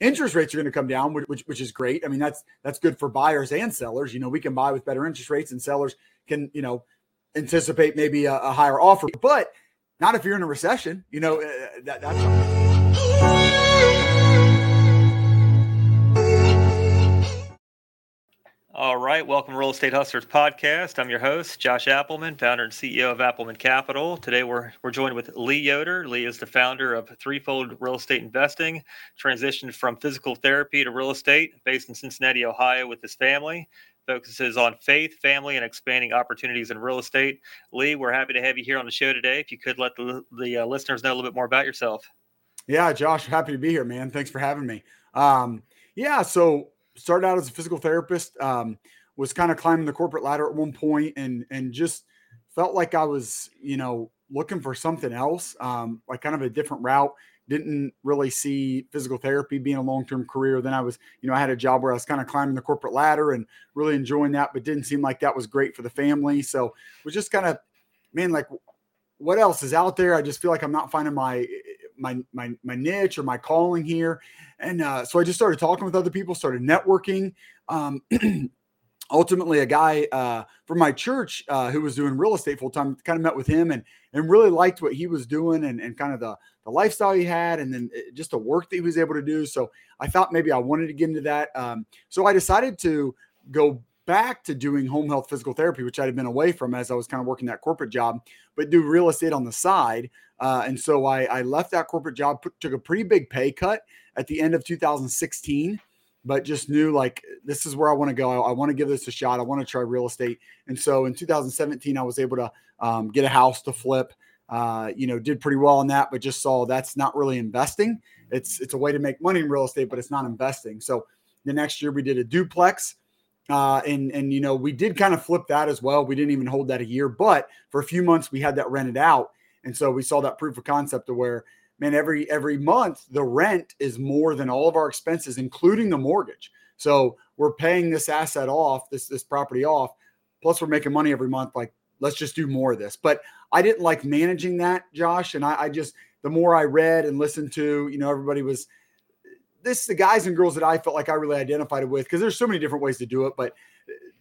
interest rates are going to come down, which which is great. I mean, that's that's good for buyers and sellers. You know, we can buy with better interest rates, and sellers can you know anticipate maybe a, a higher offer, but not if you're in a recession. You know, uh, that, that's. All right, welcome to Real Estate Hustlers podcast. I'm your host, Josh Appleman, founder and CEO of Appleman Capital. Today we're we're joined with Lee Yoder. Lee is the founder of Threefold Real Estate Investing, transitioned from physical therapy to real estate, based in Cincinnati, Ohio, with his family. Focuses on faith, family, and expanding opportunities in real estate. Lee, we're happy to have you here on the show today. If you could let the, the uh, listeners know a little bit more about yourself. Yeah, Josh, happy to be here, man. Thanks for having me. Um, yeah, so started out as a physical therapist. Um, was kind of climbing the corporate ladder at one point, and and just felt like I was, you know, looking for something else, um, like kind of a different route. Didn't really see physical therapy being a long term career. Then I was, you know, I had a job where I was kind of climbing the corporate ladder and really enjoying that, but didn't seem like that was great for the family. So was just kind of, man, like what else is out there? I just feel like I'm not finding my my my my niche or my calling here. And uh, so I just started talking with other people, started networking. Um, ultimately, a guy uh, from my church uh, who was doing real estate full time kind of met with him and and really liked what he was doing and, and kind of the the lifestyle he had and then uh, just the work that he was able to do. So I thought maybe I wanted to get into that. Um, so I decided to go back to doing home health physical therapy, which I had been away from as I was kind of working that corporate job, but do real estate on the side. Uh, and so I, I, left that corporate job, put, took a pretty big pay cut at the end of 2016, but just knew like this is where I want to go. I, I want to give this a shot. I want to try real estate. And so in 2017, I was able to um, get a house to flip. Uh, you know, did pretty well on that, but just saw that's not really investing. It's it's a way to make money in real estate, but it's not investing. So the next year we did a duplex. Uh, and and you know we did kind of flip that as well. We didn't even hold that a year, but for a few months we had that rented out, and so we saw that proof of concept of where, man, every every month the rent is more than all of our expenses, including the mortgage. So we're paying this asset off, this this property off, plus we're making money every month. Like, let's just do more of this. But I didn't like managing that, Josh. And I, I just the more I read and listened to, you know, everybody was this the guys and girls that I felt like I really identified with because there's so many different ways to do it, but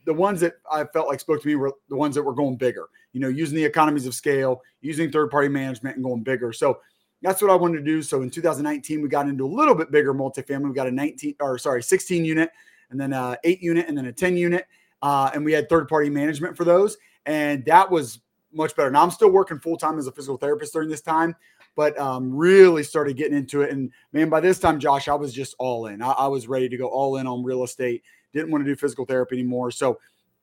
the ones that I felt like spoke to me were the ones that were going bigger, you know, using the economies of scale, using third party management and going bigger. So that's what I wanted to do. So in 2019, we got into a little bit bigger multifamily. We got a 19 or sorry, 16 unit and then a eight unit and then a 10 unit. Uh, and we had third party management for those. And that was much better. Now I'm still working full time as a physical therapist during this time, but um, really started getting into it. And man, by this time, Josh, I was just all in. I, I was ready to go all in on real estate didn't want to do physical therapy anymore. So,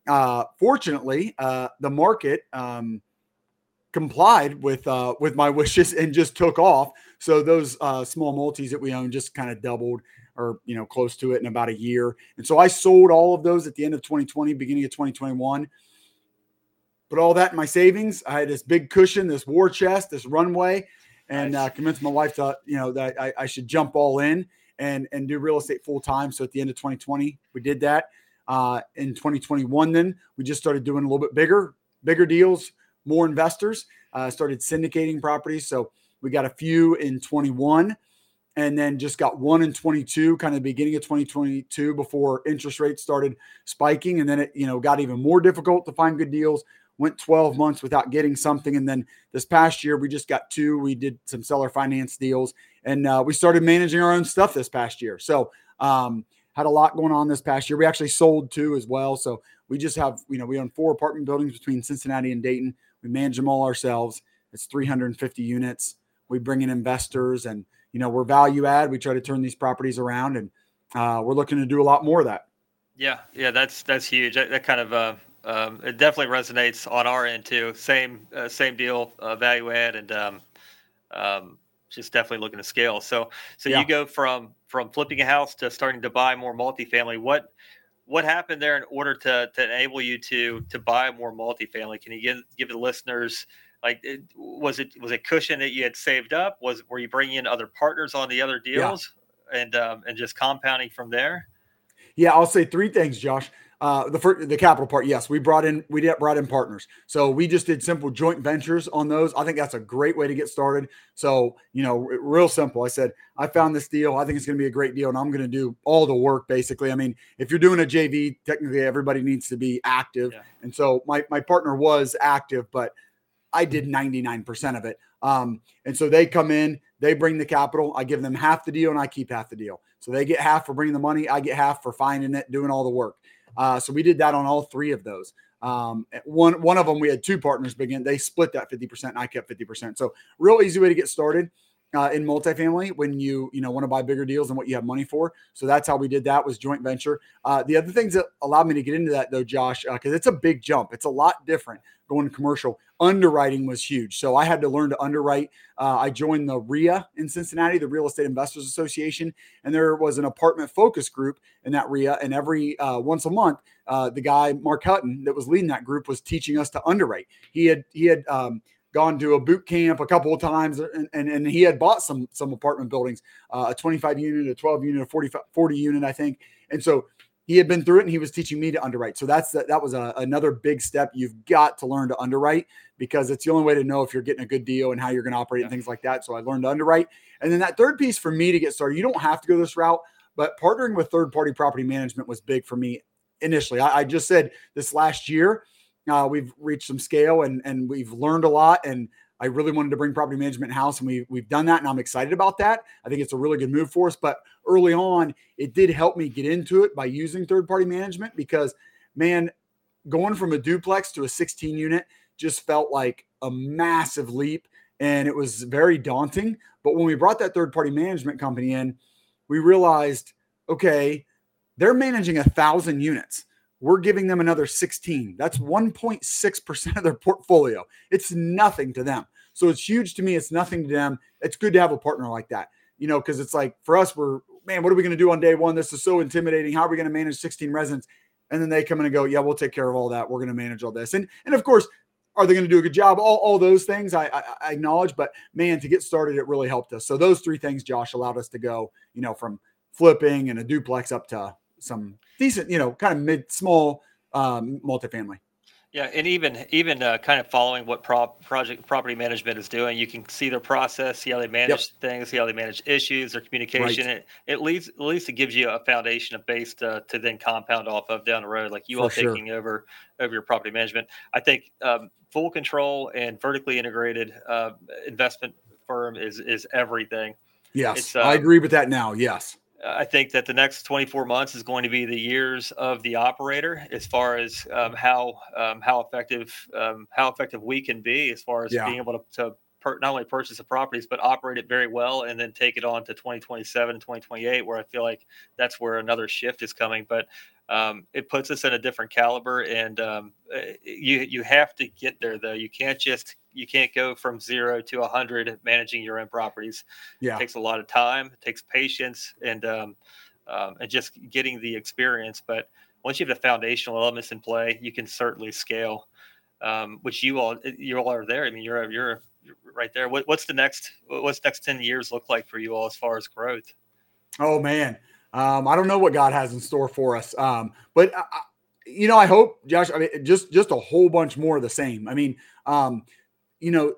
uh, fortunately, uh, the market um, complied with uh, with my wishes and just took off. So those uh, small multis that we own just kind of doubled, or you know, close to it in about a year. And so I sold all of those at the end of 2020, beginning of 2021. Put all that in my savings. I had this big cushion, this war chest, this runway, and nice. uh, convinced my wife to you know that I, I should jump all in and and do real estate full time. So at the end of 2020, we did that. Uh, in 2021, then we just started doing a little bit bigger, bigger deals, more investors. Uh, started syndicating properties. So we got a few in 21, and then just got one in 22, kind of beginning of 2022 before interest rates started spiking, and then it you know got even more difficult to find good deals went 12 months without getting something. And then this past year, we just got two. We did some seller finance deals and uh, we started managing our own stuff this past year. So, um, had a lot going on this past year. We actually sold two as well. So, we just have, you know, we own four apartment buildings between Cincinnati and Dayton. We manage them all ourselves. It's 350 units. We bring in investors and, you know, we're value add. We try to turn these properties around and uh, we're looking to do a lot more of that. Yeah, yeah, that's that's huge. That, that kind of uh, um, it definitely resonates on our end too. Same uh, same deal, uh, value add, and um, um, just definitely looking to scale. So so yeah. you go from from flipping a house to starting to buy more multifamily. What what happened there in order to to enable you to to buy more multifamily? Can you give give the listeners like it, was it was it cushion that you had saved up? Was were you bringing in other partners on the other deals yeah. and um, and just compounding from there? Yeah, I'll say three things, Josh. Uh, the first, the capital part, yes, we brought in we did brought in partners. So we just did simple joint ventures on those. I think that's a great way to get started. So you know, real simple. I said I found this deal. I think it's going to be a great deal, and I'm going to do all the work basically. I mean, if you're doing a JV, technically everybody needs to be active, yeah. and so my my partner was active, but I did 99% of it. Um, and so they come in, they bring the capital. I give them half the deal, and I keep half the deal. So they get half for bringing the money. I get half for finding it, doing all the work. Uh, so we did that on all three of those. Um, one one of them we had two partners begin. They split that fifty percent, and I kept fifty percent. So real easy way to get started uh, in multifamily when you you know want to buy bigger deals than what you have money for. So that's how we did that was joint venture. Uh, the other things that allowed me to get into that though, Josh, because uh, it's a big jump. It's a lot different going commercial. Underwriting was huge, so I had to learn to underwrite. Uh, I joined the RIA in Cincinnati, the Real Estate Investors Association, and there was an apartment focus group in that RIA. And every uh, once a month, uh, the guy Mark Hutton that was leading that group was teaching us to underwrite. He had he had um, gone to a boot camp a couple of times and, and, and he had bought some some apartment buildings uh, a 25 unit a 12 unit a 40, 40 unit i think. And so he had been through it and he was teaching me to underwrite. So that's that was a, another big step you've got to learn to underwrite because it's the only way to know if you're getting a good deal and how you're going to operate and things like that. So i learned to underwrite. And then that third piece for me to get started you don't have to go this route but partnering with third party property management was big for me initially. I, I just said this last year uh, we've reached some scale and and we've learned a lot. And I really wanted to bring property management house, and we we've done that, and I'm excited about that. I think it's a really good move for us. But early on, it did help me get into it by using third party management because, man, going from a duplex to a 16 unit just felt like a massive leap, and it was very daunting. But when we brought that third party management company in, we realized, okay, they're managing a thousand units we're giving them another 16. That's 1.6% of their portfolio. It's nothing to them. So it's huge to me. It's nothing to them. It's good to have a partner like that, you know, because it's like for us, we're, man, what are we going to do on day one? This is so intimidating. How are we going to manage 16 residents? And then they come in and go, yeah, we'll take care of all that. We're going to manage all this. And, and of course, are they going to do a good job? All, all those things I, I, I acknowledge, but man, to get started, it really helped us. So those three things, Josh, allowed us to go, you know, from flipping and a duplex up to some decent, you know, kind of mid small um, multifamily. Yeah, and even even uh, kind of following what prop, project property management is doing, you can see their process, see how they manage yep. things, see how they manage issues, their communication. Right. It at least at least it gives you a foundation, a base to, to then compound off of down the road, like you For all sure. taking over over your property management. I think um, full control and vertically integrated uh, investment firm is is everything. Yes, uh, I agree with that. Now, yes. I think that the next 24 months is going to be the years of the operator, as far as um, how um, how effective um, how effective we can be, as far as yeah. being able to, to per, not only purchase the properties but operate it very well, and then take it on to 2027, 2028, where I feel like that's where another shift is coming. But um, it puts us in a different caliber, and um, eh, you you have to get there though. You can't just you can't go from zero to a hundred managing your own properties. Yeah, it takes a lot of time, it takes patience, and um, um, and just getting the experience. But once you have the foundational elements in play, you can certainly scale. Um, which you all you all are there. I mean, you're, you're right there. What, what's the next what's next ten years look like for you all as far as growth? Oh man, um, I don't know what God has in store for us, um, but I, you know, I hope Josh. I mean, just just a whole bunch more of the same. I mean, um, you know,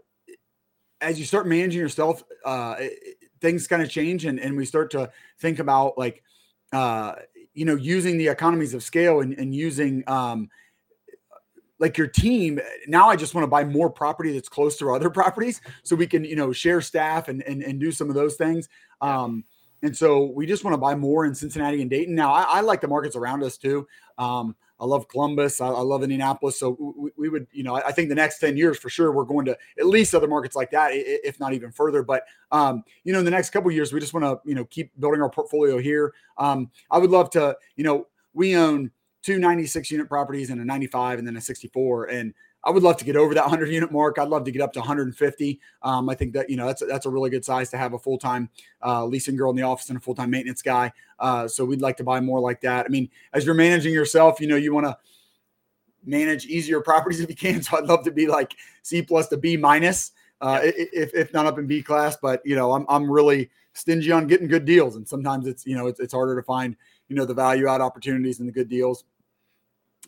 as you start managing yourself, uh, things kind of change, and and we start to think about like, uh, you know, using the economies of scale and, and using um, like your team now i just want to buy more property that's close to our other properties so we can you know share staff and and, and do some of those things um and so we just want to buy more in Cincinnati and Dayton. Now, I, I like the markets around us too. Um, I love Columbus. I, I, love Indianapolis. So we, we would, you know, I, I, think the next 10 years for sure, we're going to at least other markets like that, if not even further. But, um, you know, in the next couple years, we just want to, you know, keep building our portfolio here. Um, I would love to, you know, we own two 96 unit properties and a 95 and then a 64. And I would love to get over that 100 unit mark. I'd love to get up to 150. Um, I think that you know that's a, that's a really good size to have a full time uh, leasing girl in the office and a full time maintenance guy. Uh, so we'd like to buy more like that. I mean, as you're managing yourself, you know you want to manage easier properties if you can. So I'd love to be like C plus to B minus, uh, if if not up in B class. But you know I'm I'm really stingy on getting good deals, and sometimes it's you know it's, it's harder to find you know the value add opportunities and the good deals.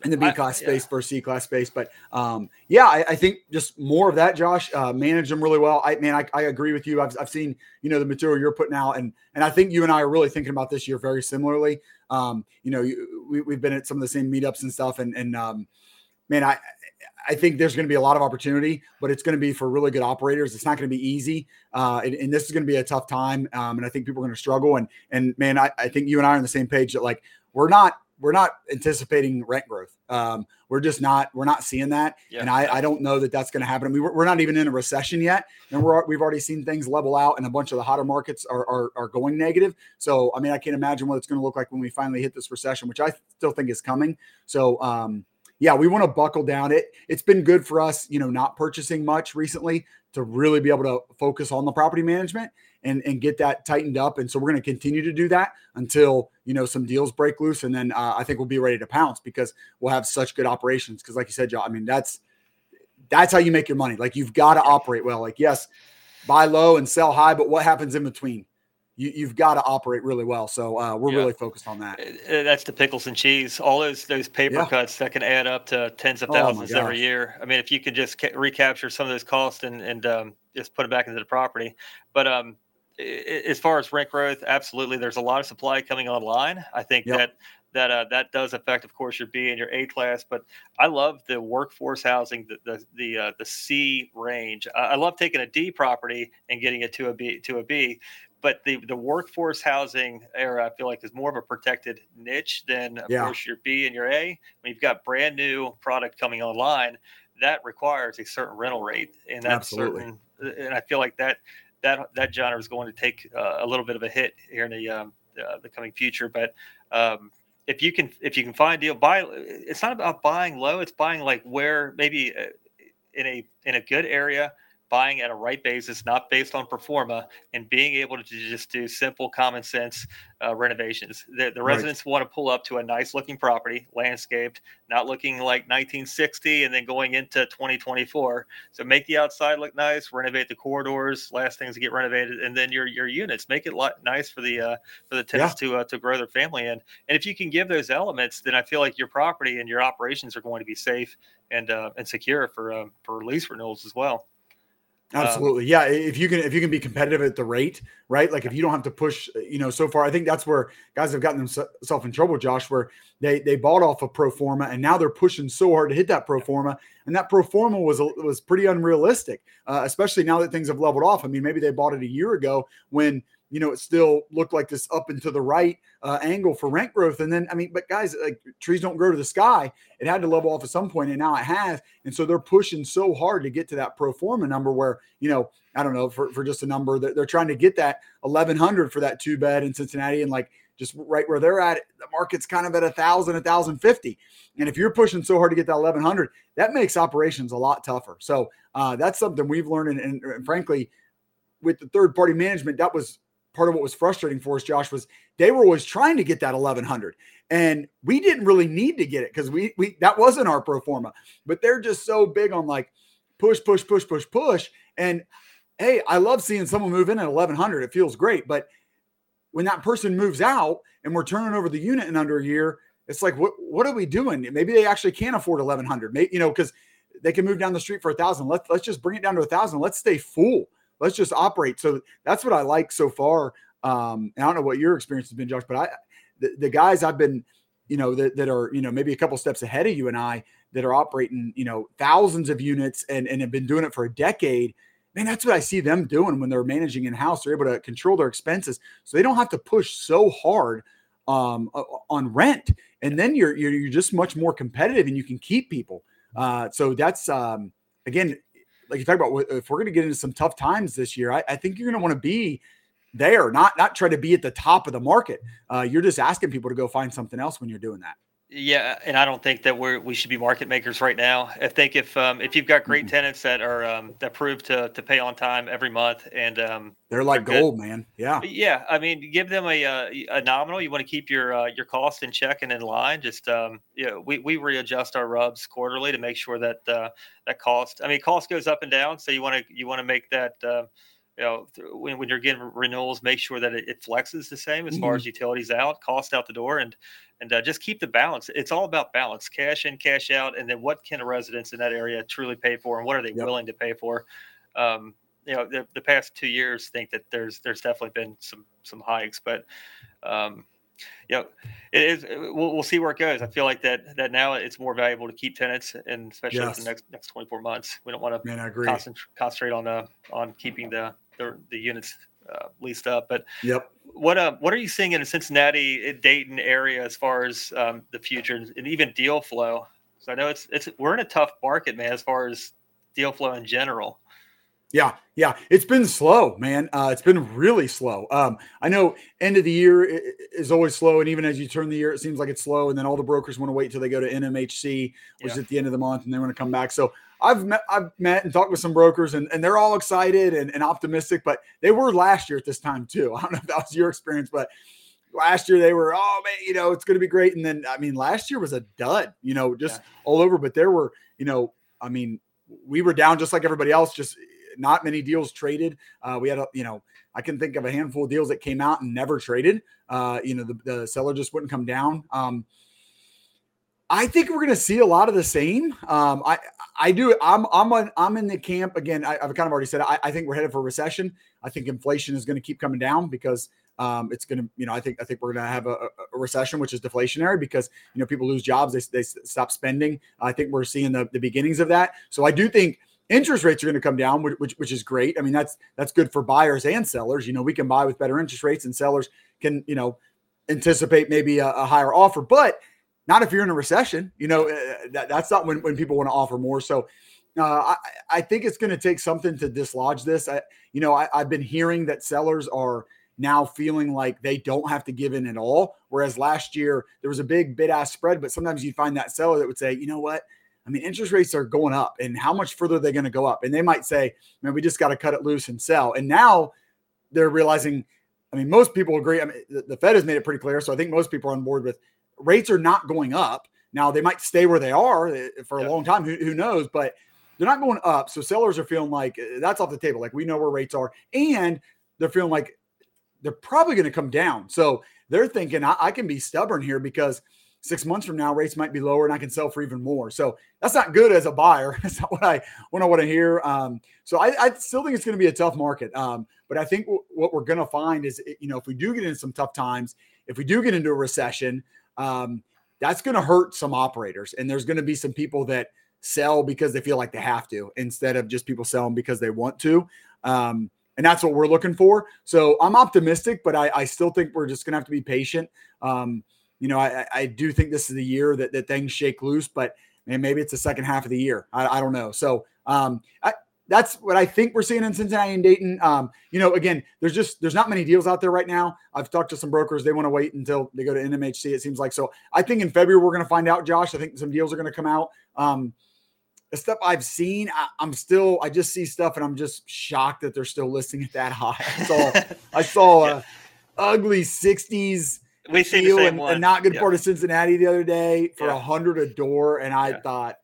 in the B class space yeah. versus C class space. But um, yeah, I, I, think just more of that, Josh. Uh, manage them really well. I man, I, I, agree with you. I've, I've seen you know the material you're putting out, and and I think you and I are really thinking about this year very similarly. Um, you know, you, we, we've been at some of the same meetups and stuff, and and um, man, I I think there's going to be a lot of opportunity, but it's going to be for really good operators. It's not going to be easy, uh, and, and, this is going to be a tough time. Um, and I think people are going to struggle. And and man, I, I think you and I are on the same page that like we're not we're not anticipating rent growth. Um, we're just not we're not seeing that, and I, I don't know that that's going to happen. I mean, we're, we're not even in a recession yet, and we're we've already seen things level out, and a bunch of the hotter markets are are, are going negative. So I mean, I can't imagine what it's going to look like when we finally hit this recession, which I still think is coming. So um, yeah, we want to buckle down. It it's been good for us, you know, not purchasing much recently to really be able to focus on the property management and and get that tightened up. And so we're going to continue to do that until you know some deals break loose, and then uh, I think we'll be ready to pounce because we'll have such good operations. Because like you said, Joe, I mean that's that's how you make your money. Like you've got to operate well. Like yes, buy low and sell high, but what happens in between? You, have got to operate really well. So uh, we're yeah. really focused on that. That's the pickles and cheese. All those those paper yeah. cuts that can add up to tens of oh thousands oh every year. I mean, if you can just ca- recapture some of those costs and and um, just put it back into the property. But um, as far as rent growth, absolutely, there's a lot of supply coming online. I think yep. that that uh, that does affect, of course, your B and your A class. But I love the workforce housing, the the the, uh, the C range. I love taking a D property and getting it to a B to a B but the the workforce housing era, I feel like, is more of a protected niche than of yeah. course your B and your A. When you've got brand new product coming online, that requires a certain rental rate, and that's Absolutely. certain. And I feel like that that that genre is going to take uh, a little bit of a hit here in the um, uh, the coming future. But um, if you can if you can find a deal, buy. It's not about buying low; it's buying like where maybe uh, in a in a good area buying at a right basis, not based on pro forma, and being able to just do simple, common sense uh, renovations. The, the residents right. want to pull up to a nice looking property, landscaped, not looking like 1960 and then going into 2024. So make the outside look nice, renovate the corridors, last things to get renovated, and then your your units make it nice for the uh, for the tenants yeah. to uh, to grow their family in. And if you can give those elements, then I feel like your property and your operations are going to be safe and uh, and secure for um, for lease renewals as well. Um, Absolutely. Um, yeah. If you can, if you can be competitive at the rate, right? Like if you don't have to push, you know, so far, I think that's where guys have gotten themselves in trouble, Josh, where they, they bought off a of pro forma and now they're pushing so hard to hit that pro forma. And that pro forma was, was pretty unrealistic, uh, especially now that things have leveled off. I mean, maybe they bought it a year ago when, you know, it still looked like this up and to the right uh, angle for rent growth. And then, I mean, but guys, like trees don't grow to the sky. It had to level off at some point, and now it has. And so they're pushing so hard to get to that pro forma number where, you know, I don't know, for, for just a number, they're, they're trying to get that 1100 for that two bed in Cincinnati. And like just right where they're at, the market's kind of at a thousand, a thousand fifty. And if you're pushing so hard to get that 1100, that makes operations a lot tougher. So uh, that's something we've learned. and, and frankly, with the third party management, that was part of what was frustrating for us, Josh, was they were always trying to get that 1100, and we didn't really need to get it because we we that wasn't our pro forma. But they're just so big on like push, push, push, push, push. And hey, I love seeing someone move in at 1100. It feels great, but when that person moves out and we're turning over the unit in under a year, it's like what what are we doing? Maybe they actually can't afford 1100. Maybe you know because they can move down the street for a thousand. Let's let's just bring it down to a thousand. Let's stay full let's just operate. So that's what I like so far. Um, I don't know what your experience has been, Josh, but I, the, the guys I've been, you know, that, that are, you know, maybe a couple steps ahead of you and I that are operating, you know, thousands of units and, and have been doing it for a decade. Man, that's what I see them doing when they're managing in house. They're able to control their expenses, so they don't have to push so hard um, on rent. And then you're, you're you're just much more competitive, and you can keep people. Uh, so that's um, again, like you talk about, if we're going to get into some tough times this year, I, I think you're going to want to be there, not not try to be at the top of the market. Uh, you're just asking people to go find something else when you're doing that. Yeah, and I don't think that we're we should be market makers right now. I think if um, if you've got great tenants that are um, that prove to to pay on time every month and um, they're like they're gold, man. Yeah, yeah. I mean, give them a a, uh, a nominal. You want to keep your uh, your cost in check and in line. Just um, you know, we we readjust our RUBS quarterly to make sure that uh, that cost. I mean, cost goes up and down, so you want to you want to make that. Uh, you know, when, when you're getting renewals, make sure that it, it flexes the same as mm-hmm. far as utilities out, cost out the door, and and uh, just keep the balance. It's all about balance, cash in, cash out, and then what can a residents in that area truly pay for, and what are they yep. willing to pay for? Um, you know, the, the past two years, think that there's there's definitely been some some hikes, but um, you know, it is. We'll, we'll see where it goes. I feel like that that now it's more valuable to keep tenants, and especially yes. the next next 24 months, we don't want to Man, concentrate concentrate on uh on keeping the the, the units uh, leased up. But yep. What uh what are you seeing in the Cincinnati, Dayton area as far as um, the future and even deal flow? So I know it's it's we're in a tough market, man, as far as deal flow in general. Yeah, yeah, it's been slow, man. Uh, it's been really slow. Um, I know end of the year is always slow, and even as you turn the year, it seems like it's slow. And then all the brokers want to wait till they go to NMHC, which yeah. is at the end of the month, and they want to come back. So I've met, I've met and talked with some brokers, and, and they're all excited and, and optimistic. But they were last year at this time too. I don't know if that was your experience, but last year they were, oh man, you know, it's going to be great. And then I mean, last year was a dud, you know, just yeah. all over. But there were, you know, I mean, we were down just like everybody else, just not many deals traded. Uh, we had, a, you know, I can think of a handful of deals that came out and never traded. Uh, you know, the, the, seller just wouldn't come down. Um, I think we're going to see a lot of the same. Um, I I do. I'm I'm on, I'm in the camp again. I, have kind of already said. I, I think we're headed for recession. I think inflation is going to keep coming down because um, it's going to, you know, I think I think we're going to have a, a, recession, which is deflationary because you know people lose jobs, they, they stop spending. I think we're seeing the, the beginnings of that. So I do think interest rates are going to come down, which which is great. I mean, that's that's good for buyers and sellers. You know, we can buy with better interest rates, and sellers can you know anticipate maybe a, a higher offer, but not if you're in a recession. You know, uh, that, that's not when when people want to offer more. So. Uh, I, I think it's going to take something to dislodge this. I, you know, I, I've been hearing that sellers are now feeling like they don't have to give in at all. Whereas last year there was a big bid ask spread, but sometimes you'd find that seller that would say, you know what, I mean, interest rates are going up, and how much further are they going to go up? And they might say, man, we just got to cut it loose and sell. And now they're realizing, I mean, most people agree. I mean, the, the Fed has made it pretty clear. So I think most people are on board with rates are not going up. Now they might stay where they are eh, for a long time. Who, who knows? But they're not going up. So sellers are feeling like eh, that's off the table. Like we know where rates are. And they're feeling like they're probably going to come down. So they're thinking I, I can be stubborn here because – six months from now, rates might be lower and I can sell for even more. So that's not good as a buyer. That's not what I what I want to hear. Um, so I, I, still think it's going to be a tough market. Um, but I think w- what we're going to find is, you know, if we do get into some tough times, if we do get into a recession, um, that's going to hurt some operators. And there's going to be some people that sell because they feel like they have to instead of just people selling because they want to. Um, and that's what we're looking for. So I'm optimistic, but I, I still think we're just going to have to be patient. Um, you know, I, I do think this is the year that, that things shake loose, but man, maybe it's the second half of the year. I, I don't know. So um, I, that's what I think we're seeing in Cincinnati and Dayton. Um, you know, again, there's just there's not many deals out there right now. I've talked to some brokers; they want to wait until they go to NMHC. It seems like so. I think in February we're going to find out, Josh. I think some deals are going to come out. Um, the stuff I've seen, I, am still I just see stuff and I'm just shocked that they're still listing it that high. I saw I saw a ugly 60s we see the same and, and, not good yep. part of Cincinnati the other day for a yeah. hundred a door, and I yeah. thought,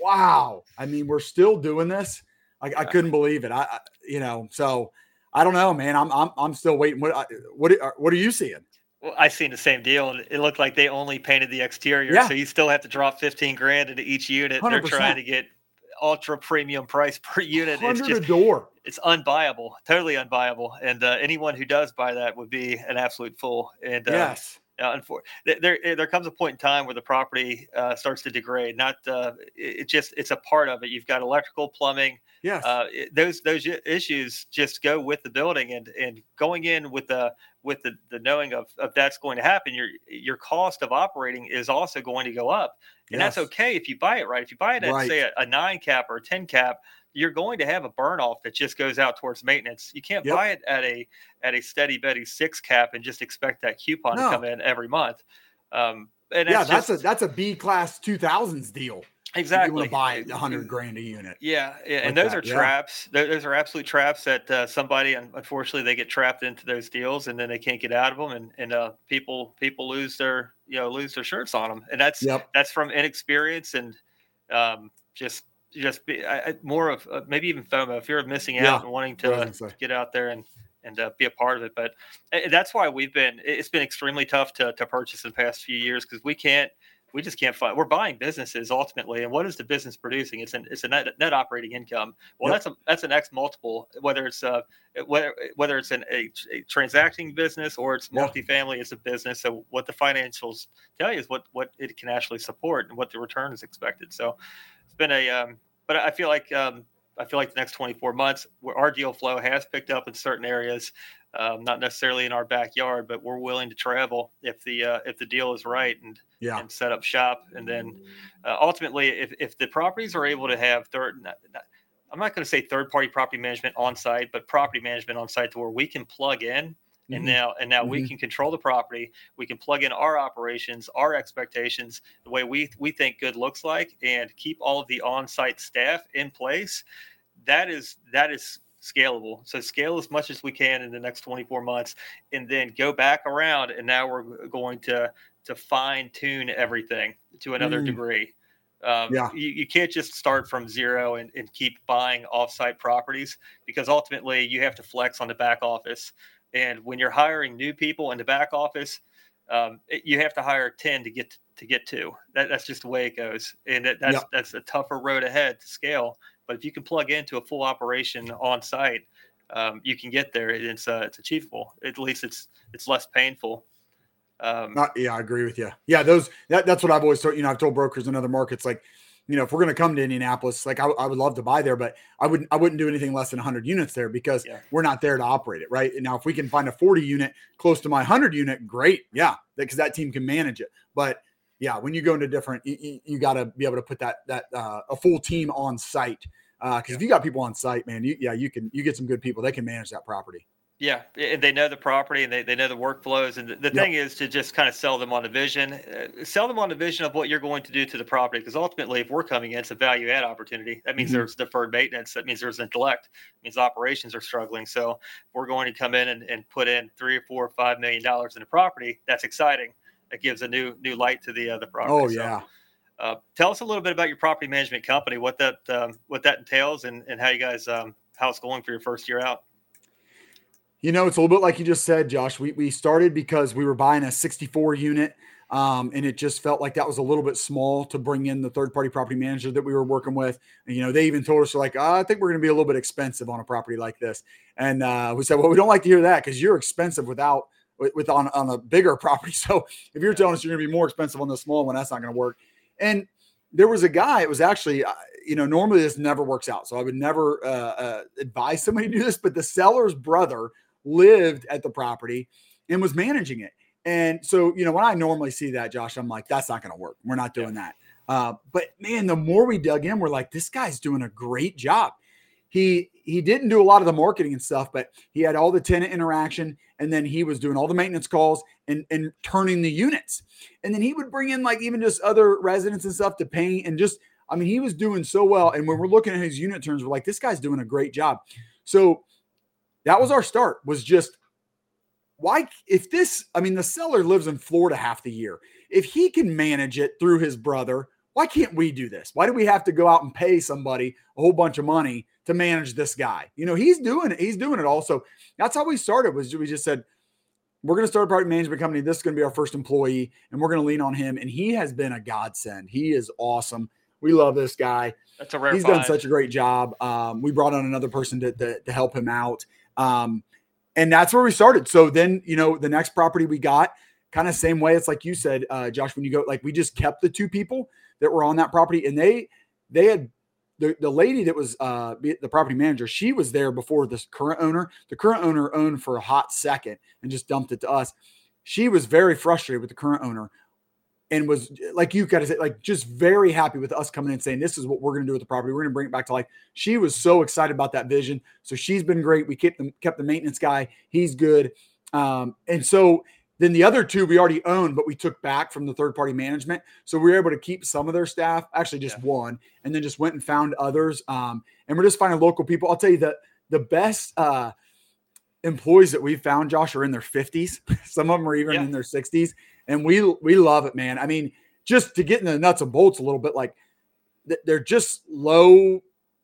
wow. I mean, we're still doing this. I. I couldn't believe it. I, I, you know, so I don't know, man. I'm I'm I'm still waiting. What what what are you seeing? Well, I seen the same deal, and it looked like they only painted the exterior, yeah. so you still have to drop fifteen grand into each unit. they are trying to get ultra premium price per unit. It's just, door. It's unbuyable, totally unbuyable. And uh, anyone who does buy that would be an absolute fool. And uh, yes. Uh, there, there comes a point in time where the property uh, starts to degrade. Not uh, it just it's a part of it. You've got electrical, plumbing. Yes. Uh, those those issues just go with the building, and and going in with the with the, the knowing of, of that's going to happen, your your cost of operating is also going to go up. And yes. that's okay if you buy it right. If you buy it at right. say a, a, nine cap or a 10 cap, you're going to have a burn off that just goes out towards maintenance. You can't yep. buy it at a at a steady Betty six cap and just expect that coupon no. to come in every month. Um, and yeah, that's just, a that's a B class two thousands deal. Exactly. You want to buy a hundred grand a unit. Yeah, yeah. Like and those that. are traps. Yeah. Those are absolute traps that uh, somebody, unfortunately, they get trapped into those deals, and then they can't get out of them, and and uh, people people lose their you know lose their shirts on them, and that's yep. that's from inexperience and um, just just be I, more of uh, maybe even FOMO, fear of missing out yeah, and wanting to, to get out there and and uh, be a part of it. But uh, that's why we've been. It's been extremely tough to to purchase in the past few years because we can't we just can't find. We're buying businesses ultimately, and what is the business producing? It's an it's a net, net operating income. Well, yep. that's a that's an X multiple. Whether it's uh whether whether it's an a, a transacting business or it's multifamily as a business. So what the financials tell you is what what it can actually support and what the return is expected. So it's been a um, but I feel like um, I feel like the next 24 months, our deal flow has picked up in certain areas um, not necessarily in our backyard, but we're willing to travel if the uh, if the deal is right and yeah. and set up shop. And then uh, ultimately, if if the properties are able to have third, I'm not going to say third party property management on site, but property management on site to where we can plug in. Mm-hmm. And now, and now mm-hmm. we can control the property. We can plug in our operations, our expectations, the way we we think good looks like, and keep all of the on-site staff in place. That is that is scalable. So scale as much as we can in the next 24 months, and then go back around. And now we're going to to fine tune everything to another mm. degree. Um, yeah. You, you, can't just start from zero and, and keep buying offsite properties because ultimately you have to flex on the back office. And when you're hiring new people in the back office, um, it, you have to hire 10 to get to, to get to. That, that's just the way it goes. And that, that's, that's a tougher road ahead to scale but if you can plug into a full operation on site, um, you can get there. It's uh, it's achievable. At least it's it's less painful. Um, Not, yeah, I agree with you. Yeah, those that, that's what I've always told. You know, I've told brokers in other markets like, you know, if we're going to come to Indianapolis, like I, I, would love to buy there, but I wouldn't I wouldn't do anything less than 100 units there because yeah. we're not there to operate it, right? And now if we can find a 40 unit close to my 100 unit, great, yeah, because that team can manage it. But yeah, when you go into different, you, you got to be able to put that that uh, a full team on site. Because uh, yeah. if you got people on site, man, you, yeah, you can you get some good people. They can manage that property. Yeah, and they know the property and they, they know the workflows. And the, the yep. thing is to just kind of sell them on the vision, uh, sell them on the vision of what you're going to do to the property. Because ultimately, if we're coming in, it's a value add opportunity. That means mm-hmm. there's deferred maintenance. That means there's neglect. It means operations are struggling. So if we're going to come in and, and put in three or four or five million dollars in a property, that's exciting that gives a new new light to the uh, the property. Oh yeah. uh, tell us a little bit about your property management company, what that um, what that entails, and, and how you guys um, how it's going for your first year out. You know, it's a little bit like you just said, Josh. We we started because we were buying a 64 unit, um, and it just felt like that was a little bit small to bring in the third party property manager that we were working with. And, you know, they even told us like, oh, I think we're going to be a little bit expensive on a property like this, and uh, we said, well, we don't like to hear that because you're expensive without with, with on, on a bigger property. So if you're telling us you're going to be more expensive on the small one, that's not going to work. And there was a guy, it was actually, uh, you know, normally this never works out. So I would never uh, uh, advise somebody to do this, but the seller's brother lived at the property and was managing it. And so, you know, when I normally see that, Josh, I'm like, that's not going to work. We're not doing yeah. that. Uh, but man, the more we dug in, we're like, this guy's doing a great job he he didn't do a lot of the marketing and stuff, but he had all the tenant interaction, and then he was doing all the maintenance calls and and turning the units, and then he would bring in like even just other residents and stuff to paint and just I mean he was doing so well. And when we're looking at his unit turns, we're like this guy's doing a great job. So that was our start. Was just why if this I mean the seller lives in Florida half the year. If he can manage it through his brother, why can't we do this? Why do we have to go out and pay somebody a whole bunch of money to manage this guy. You know, he's doing it. He's doing it also. That's how we started was we just said, we're going to start a product management company. This is going to be our first employee and we're going to lean on him. And he has been a godsend. He is awesome. We love this guy. That's a rare He's find. done such a great job. Um, we brought on another person to, to, to help him out. Um, and that's where we started. So then, you know, the next property we got kind of same way. It's like you said, uh, Josh, when you go, like we just kept the two people that were on that property and they, they had the, the lady that was uh, the property manager, she was there before the current owner. The current owner owned for a hot second and just dumped it to us. She was very frustrated with the current owner and was like you got to say, like just very happy with us coming in saying this is what we're going to do with the property. We're going to bring it back to life. She was so excited about that vision. So she's been great. We kept the kept the maintenance guy. He's good. Um, and so then the other two we already owned, but we took back from the third party management. So we were able to keep some of their staff, actually just yeah. one, and then just went and found others. Um, and we're just finding local people. I'll tell you that the best uh, employees that we found, Josh, are in their 50s. some of them are even yeah. in their 60s. And we we love it, man. I mean, just to get in the nuts and bolts a little bit, like they're just low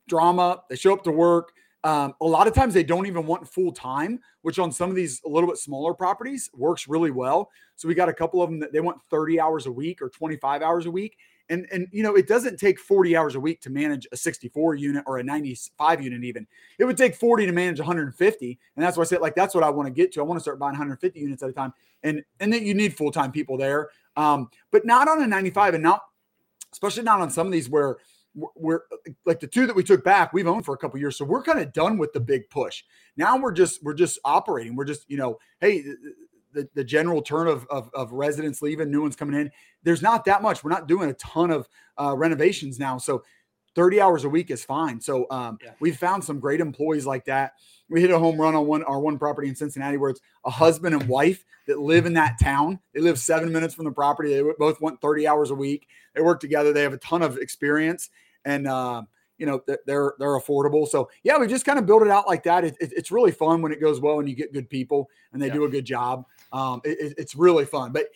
drama. They show up to work. Um, a lot of times they don't even want full time, which on some of these a little bit smaller properties works really well. So we got a couple of them that they want 30 hours a week or 25 hours a week. And and you know, it doesn't take 40 hours a week to manage a 64 unit or a 95 unit even. It would take 40 to manage 150. And that's why I said like that's what I want to get to. I want to start buying 150 units at a time. And and then you need full-time people there. Um, but not on a 95 and not especially not on some of these where we're like the two that we took back we've owned for a couple years so we're kind of done with the big push now we're just we're just operating we're just you know hey the, the general turn of, of, of residents leaving new ones coming in there's not that much we're not doing a ton of uh, renovations now so 30 hours a week is fine so um, yeah. we've found some great employees like that we hit a home run on one our one property in cincinnati where it's a husband and wife that live in that town they live seven minutes from the property they both want 30 hours a week they work together they have a ton of experience and uh, you know they're they're affordable. So yeah, we just kind of build it out like that. It, it, it's really fun when it goes well and you get good people and they yeah. do a good job. Um, it, it's really fun, but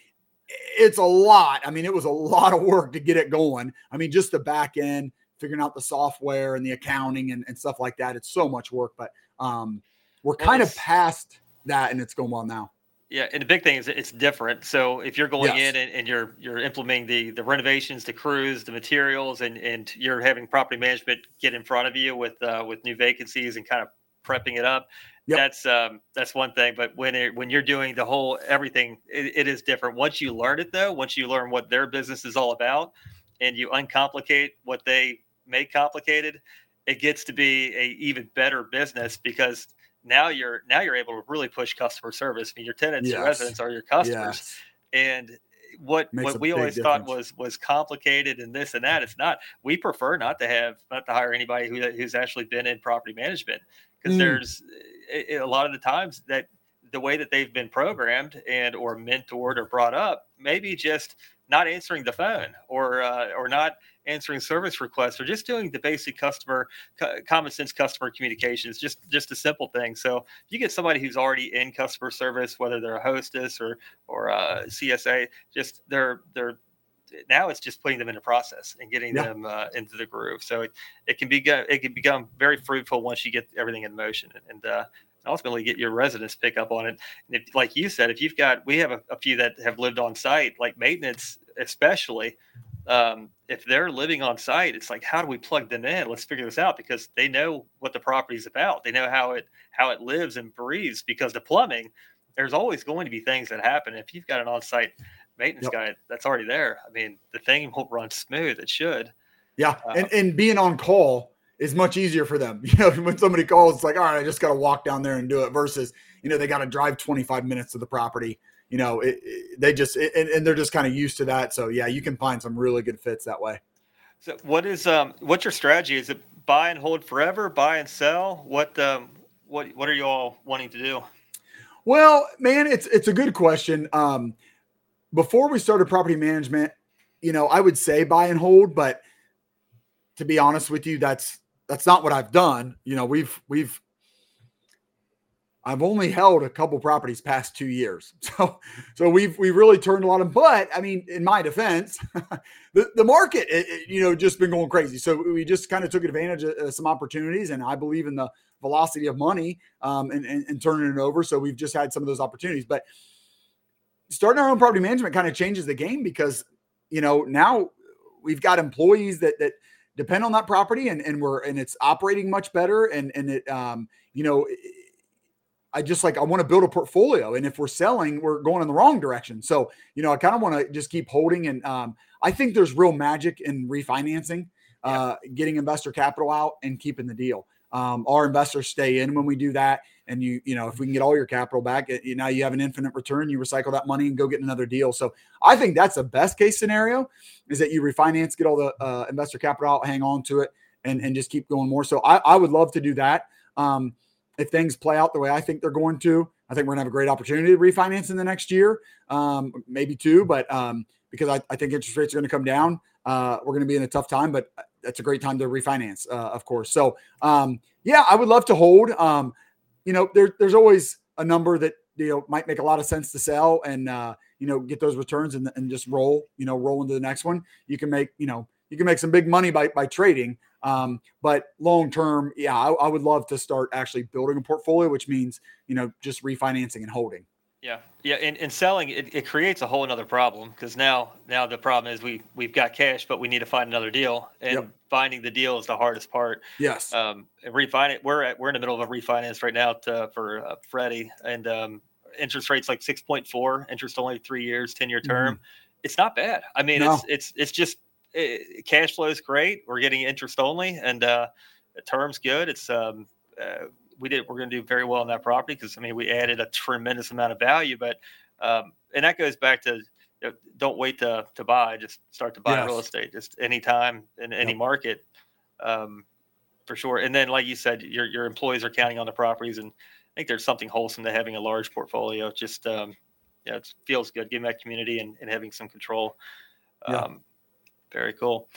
it's a lot. I mean, it was a lot of work to get it going. I mean, just the back end, figuring out the software and the accounting and, and stuff like that. It's so much work, but um, we're kind of past that and it's going well now. Yeah, and the big thing is it's different. So if you're going yes. in and, and, you're you're implementing the the renovations, the crews, the materials, and and you're having property management get in front of you with uh, with new vacancies and kind of prepping it up. Yep. That's um, that's one thing. But when it, when you're doing the whole everything, it, it is different. Once you learn it, though, once you learn what their business is all about, and you uncomplicate what they make complicated, it gets to be a even better business because now you're now you're able to really push customer service. I mean, your tenants, yes. your residents are your customers, yes. and what Makes what we always difference. thought was was complicated and this and that. It's not. We prefer not to have not to hire anybody who who's actually been in property management because mm. there's a, lot of the times that the way that they've been programmed and or mentored or brought up maybe just not answering the phone or uh, or not answering service requests or just doing the basic customer common sense customer communications just just a simple thing. So you get somebody who's already in customer service whether they're a hostess or or a csa just they're they're now it's just putting them into process and getting yeah. them uh, into the groove so it, it can be it can become very fruitful once you get everything in motion and, uh, ultimately get your residents pick up on it. And if, like you said, if you've got, we have a, a few that have lived on site, like maintenance, especially, um, if they're living on site, it's like, how do we plug them in? Let's figure this out because they know what the property is about. They know how it how it lives and breathes. Because the plumbing, there's always going to be things that happen. If you've got an on-site maintenance yep. guy that's already there, I mean, the thing won't run smooth. It should. Yeah, uh, and and being on call is much easier for them. You know, when somebody calls, it's like, all right, I just got to walk down there and do it. Versus, you know, they got to drive 25 minutes to the property. You know, it, it, they just it, and, and they're just kind of used to that. So yeah, you can find some really good fits that way. So what is um what's your strategy? Is it buy and hold forever, buy and sell? What um what what are you all wanting to do? Well, man, it's it's a good question. Um, before we started property management, you know, I would say buy and hold, but to be honest with you, that's that's not what I've done. You know, we've we've I've only held a couple properties past two years. So so we've we've really turned a lot of but I mean, in my defense, the, the market it, it, you know just been going crazy. So we just kind of took advantage of some opportunities and I believe in the velocity of money um, and, and, and turning it over. So we've just had some of those opportunities. But starting our own property management kind of changes the game because you know now we've got employees that that depend on that property and, and we're and it's operating much better and and it um you know I just like I want to build a portfolio and if we're selling we're going in the wrong direction. So you know I kind of want to just keep holding and um I think there's real magic in refinancing uh getting investor capital out and keeping the deal um, our investors stay in when we do that. And you, you know, if we can get all your capital back, you, now you have an infinite return. You recycle that money and go get another deal. So I think that's the best case scenario is that you refinance, get all the uh, investor capital out, hang on to it, and and just keep going more. So I, I would love to do that. Um, if things play out the way I think they're going to, I think we're gonna have a great opportunity to refinance in the next year, um, maybe two, but um, because I, I think interest rates are going to come down, uh, we're going to be in a tough time. But that's a great time to refinance, uh, of course. So, um, yeah, I would love to hold. Um, you know, there, there's always a number that you know might make a lot of sense to sell and uh, you know get those returns and, and just roll. You know, roll into the next one. You can make you know you can make some big money by by trading. Um, but long term, yeah, I, I would love to start actually building a portfolio, which means you know just refinancing and holding. Yeah, yeah, and, and selling it, it creates a whole another problem because now now the problem is we we've got cash, but we need to find another deal, and yep. finding the deal is the hardest part. Yes. Um, refinance. We're at, we're in the middle of a refinance right now to, for uh, Freddie, and um, interest rates like six point four, interest only three years, ten year term. Mm-hmm. It's not bad. I mean, no. it's it's it's just it, eh, cash flow is great. We're getting interest only, and uh, the term's good. It's um, uh, we did we're going to do very well on that property because I mean we added a tremendous amount of value. But um, and that goes back to you know, don't wait to to buy, just start to buy yes. real estate just anytime in any yep. market. Um, for sure. And then, like you said, your your employees are counting on the properties, and I think there's something wholesome to having a large portfolio. Just um, yeah, it feels good giving that community and, and having some control. Um, yeah. Very cool.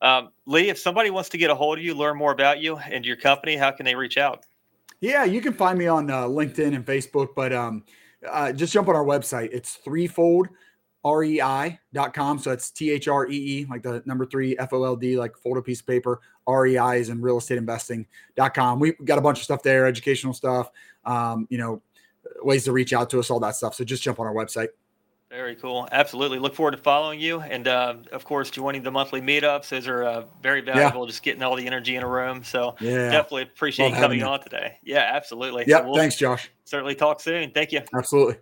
Um, Lee, if somebody wants to get a hold of you, learn more about you and your company, how can they reach out? Yeah, you can find me on uh, LinkedIn and Facebook, but um, uh, just jump on our website. It's threefold rei.com. So it's T H R E E, like the number three F O L D, like fold a piece of paper. REI is in real estate investing.com. We've got a bunch of stuff there, educational stuff, um, you know, ways to reach out to us, all that stuff. So just jump on our website. Very cool. Absolutely. Look forward to following you. And uh, of course, joining the monthly meetups. Those are uh, very valuable, yeah. just getting all the energy in a room. So yeah. definitely appreciate Love you coming on today. Yeah, absolutely. Yeah. So we'll thanks, Josh. Certainly talk soon. Thank you. Absolutely.